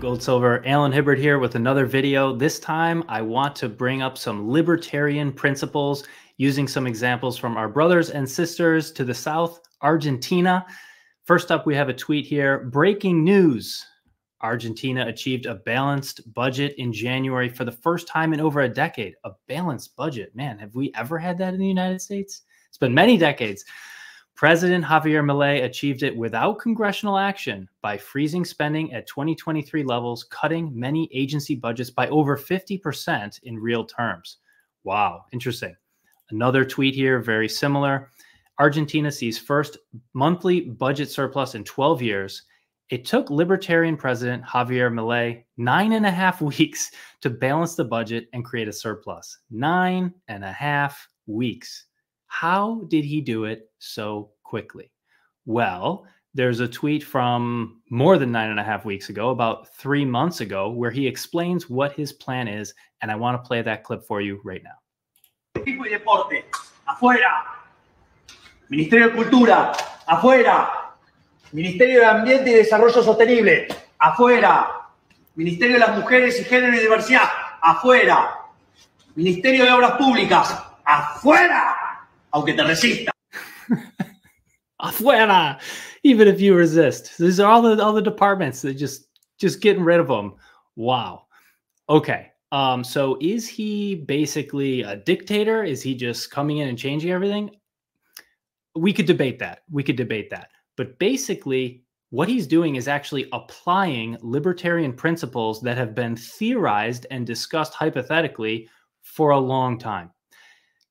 Gold Silver, Alan Hibbert here with another video. This time I want to bring up some libertarian principles using some examples from our brothers and sisters to the south, Argentina. First up, we have a tweet here. Breaking news. Argentina achieved a balanced budget in January for the first time in over a decade. A balanced budget. Man, have we ever had that in the United States? It's been many decades. President Javier Milei achieved it without congressional action by freezing spending at 2023 levels, cutting many agency budgets by over 50% in real terms. Wow, interesting. Another tweet here, very similar. Argentina sees first monthly budget surplus in 12 years. It took Libertarian President Javier Milei nine and a half weeks to balance the budget and create a surplus. Nine and a half weeks. How did he do it so quickly? Well, there's a tweet from more than nine and a half weeks ago, about three months ago, where he explains what his plan is. And I want to play that clip for you right now. y Deporte, afuera. Ministerio de Cultura, afuera. Ministerio de Ambiente y Desarrollo Sostenible, afuera. Ministerio de las Mujeres y Género y Diversidad, afuera. Ministerio de Obras Públicas, afuera. Aunque te resista. Afuera, even if you resist. These are all the all the departments that just just getting rid of them. Wow. Okay. Um, so is he basically a dictator? Is he just coming in and changing everything? We could debate that. We could debate that. But basically, what he's doing is actually applying libertarian principles that have been theorized and discussed hypothetically for a long time.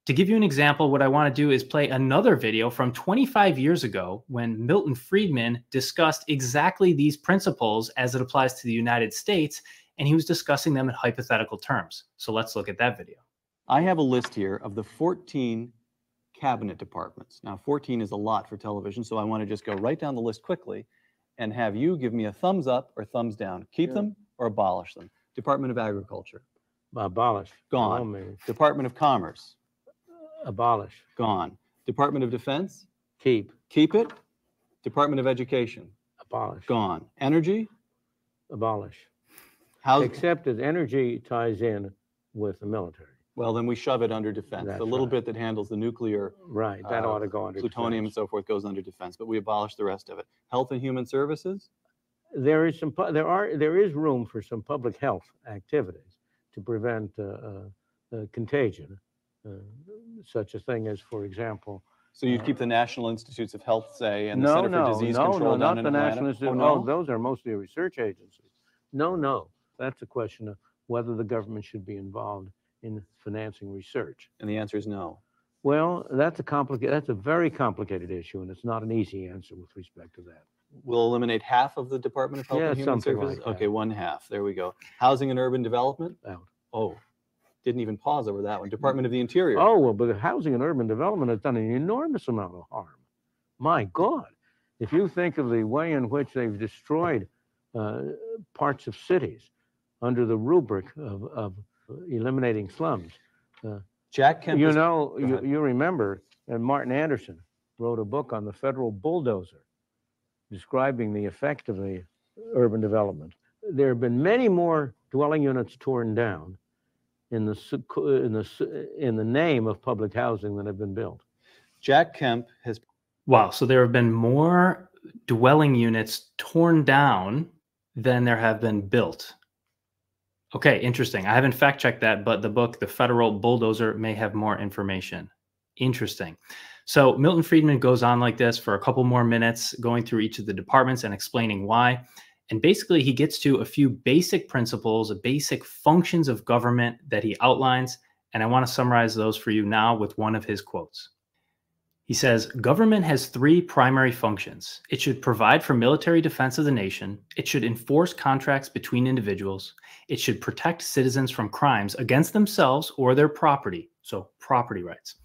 To give you an example, what I want to do is play another video from 25 years ago when Milton Friedman discussed exactly these principles as it applies to the United States, and he was discussing them in hypothetical terms. So let's look at that video. I have a list here of the 14 cabinet departments. Now, 14 is a lot for television, so I want to just go right down the list quickly and have you give me a thumbs up or thumbs down. Keep them or abolish them. Department of Agriculture. Abolish. Gone. Department of Commerce. Abolish. Gone. Department of Defense? Keep. Keep it. Department of Education? Abolish. Gone. Energy? Abolish. How? Except that energy ties in with the military. Well, then we shove it under defense. That's the little right. bit that handles the nuclear, Right, that Uh, ought to go under plutonium and so forth goes under defense, but we abolish the rest of it. Health and Human Services? There is some, there are, there is room for some public health activities to prevent uh, uh, contagion. Uh, Such a thing as, for example, So you'd keep the National Institutes of Health, say, and the no, Center for no, Disease no, Control no, down not in the Atlanta? National Institute. Oh, No, no? those are mostly research agencies. No, no, that's a question of whether the government should be involved in financing research. And the answer is no. Well, that's a complicated, that's a very complicated issue, and it's not an easy answer with respect to that. We'll eliminate half of the Department of Health Yeah, and Human something like Services? that. Okay, one half. There we go. Housing and Urban Development? Out. Oh, didn't even pause over that one. Department of the Interior? Oh, well, but housing and urban development has done an enormous amount of harm. My God, if you think of the way in which they've destroyed uh, parts of cities under the rubric of, of eliminating slums. Jack Kemp You know, you, you remember, and Martin Anderson wrote a book on the federal bulldozer describing the effect of the urban development. There have been many more dwelling units torn down in the, in the, in the name of public housing that have been built. Jack Kemp has Wow. So there have been more dwelling units torn down than there have been built. Okay, interesting. I haven't fact checked that, but the book, The Federal Bulldozer, may have more information. Interesting. So Milton Friedman goes on like this for a couple more minutes, going through each of the departments and explaining why. And basically, he gets to a few basic principles, basic functions of government that he outlines. And I want to summarize those for you now with one of his quotes. He says government has three primary functions. It should provide for military defense of the nation, it should enforce contracts between individuals, it should protect citizens from crimes against themselves or their property, so property rights.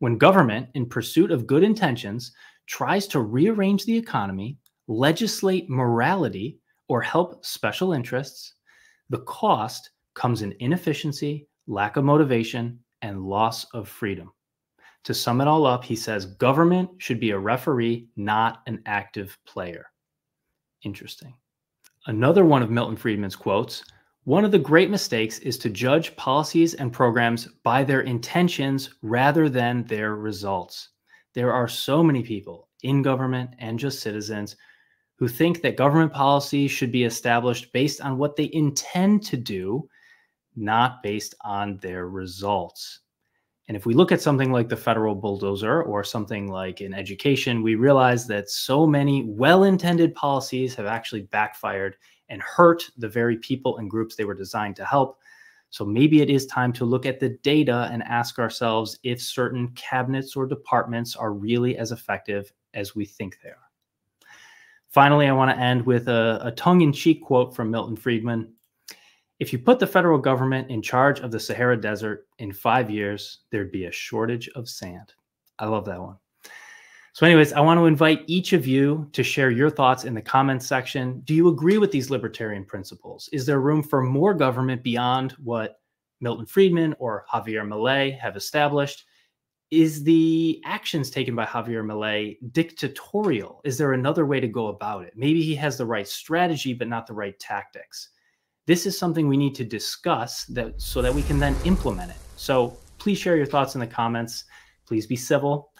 When government, in pursuit of good intentions, tries to rearrange the economy, legislate morality, or help special interests, the cost comes in inefficiency, lack of motivation, and loss of freedom. To sum it all up, he says government should be a referee, not an active player. Interesting. Another one of Milton Friedman's quotes one of the great mistakes is to judge policies and programs by their intentions rather than their results. There are so many people in government and just citizens who think that government policy should be established based on what they intend to do, not based on their results. And if we look at something like the federal bulldozer or something like in education, we realize that so many well intended policies have actually backfired and hurt the very people and groups they were designed to help. So maybe it is time to look at the data and ask ourselves if certain cabinets or departments are really as effective as we think they are. Finally, I want to end with a, a tongue in cheek quote from Milton Friedman if you put the federal government in charge of the Sahara Desert in five years, there'd be a shortage of sand. I love that one. So, anyways, I want to invite each of you to share your thoughts in the comments section. Do you agree with these libertarian principles? Is there room for more government beyond what Milton Friedman or Javier Milei have established? Is the actions taken by Javier Milei dictatorial? Is there another way to go about it? Maybe he has the right strategy, but not the right tactics this is something we need to discuss that so that we can then implement it. So please share your thoughts in the comments. Please be civil.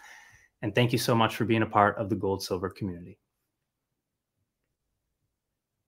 And thank you so much for being a part of the gold silver community.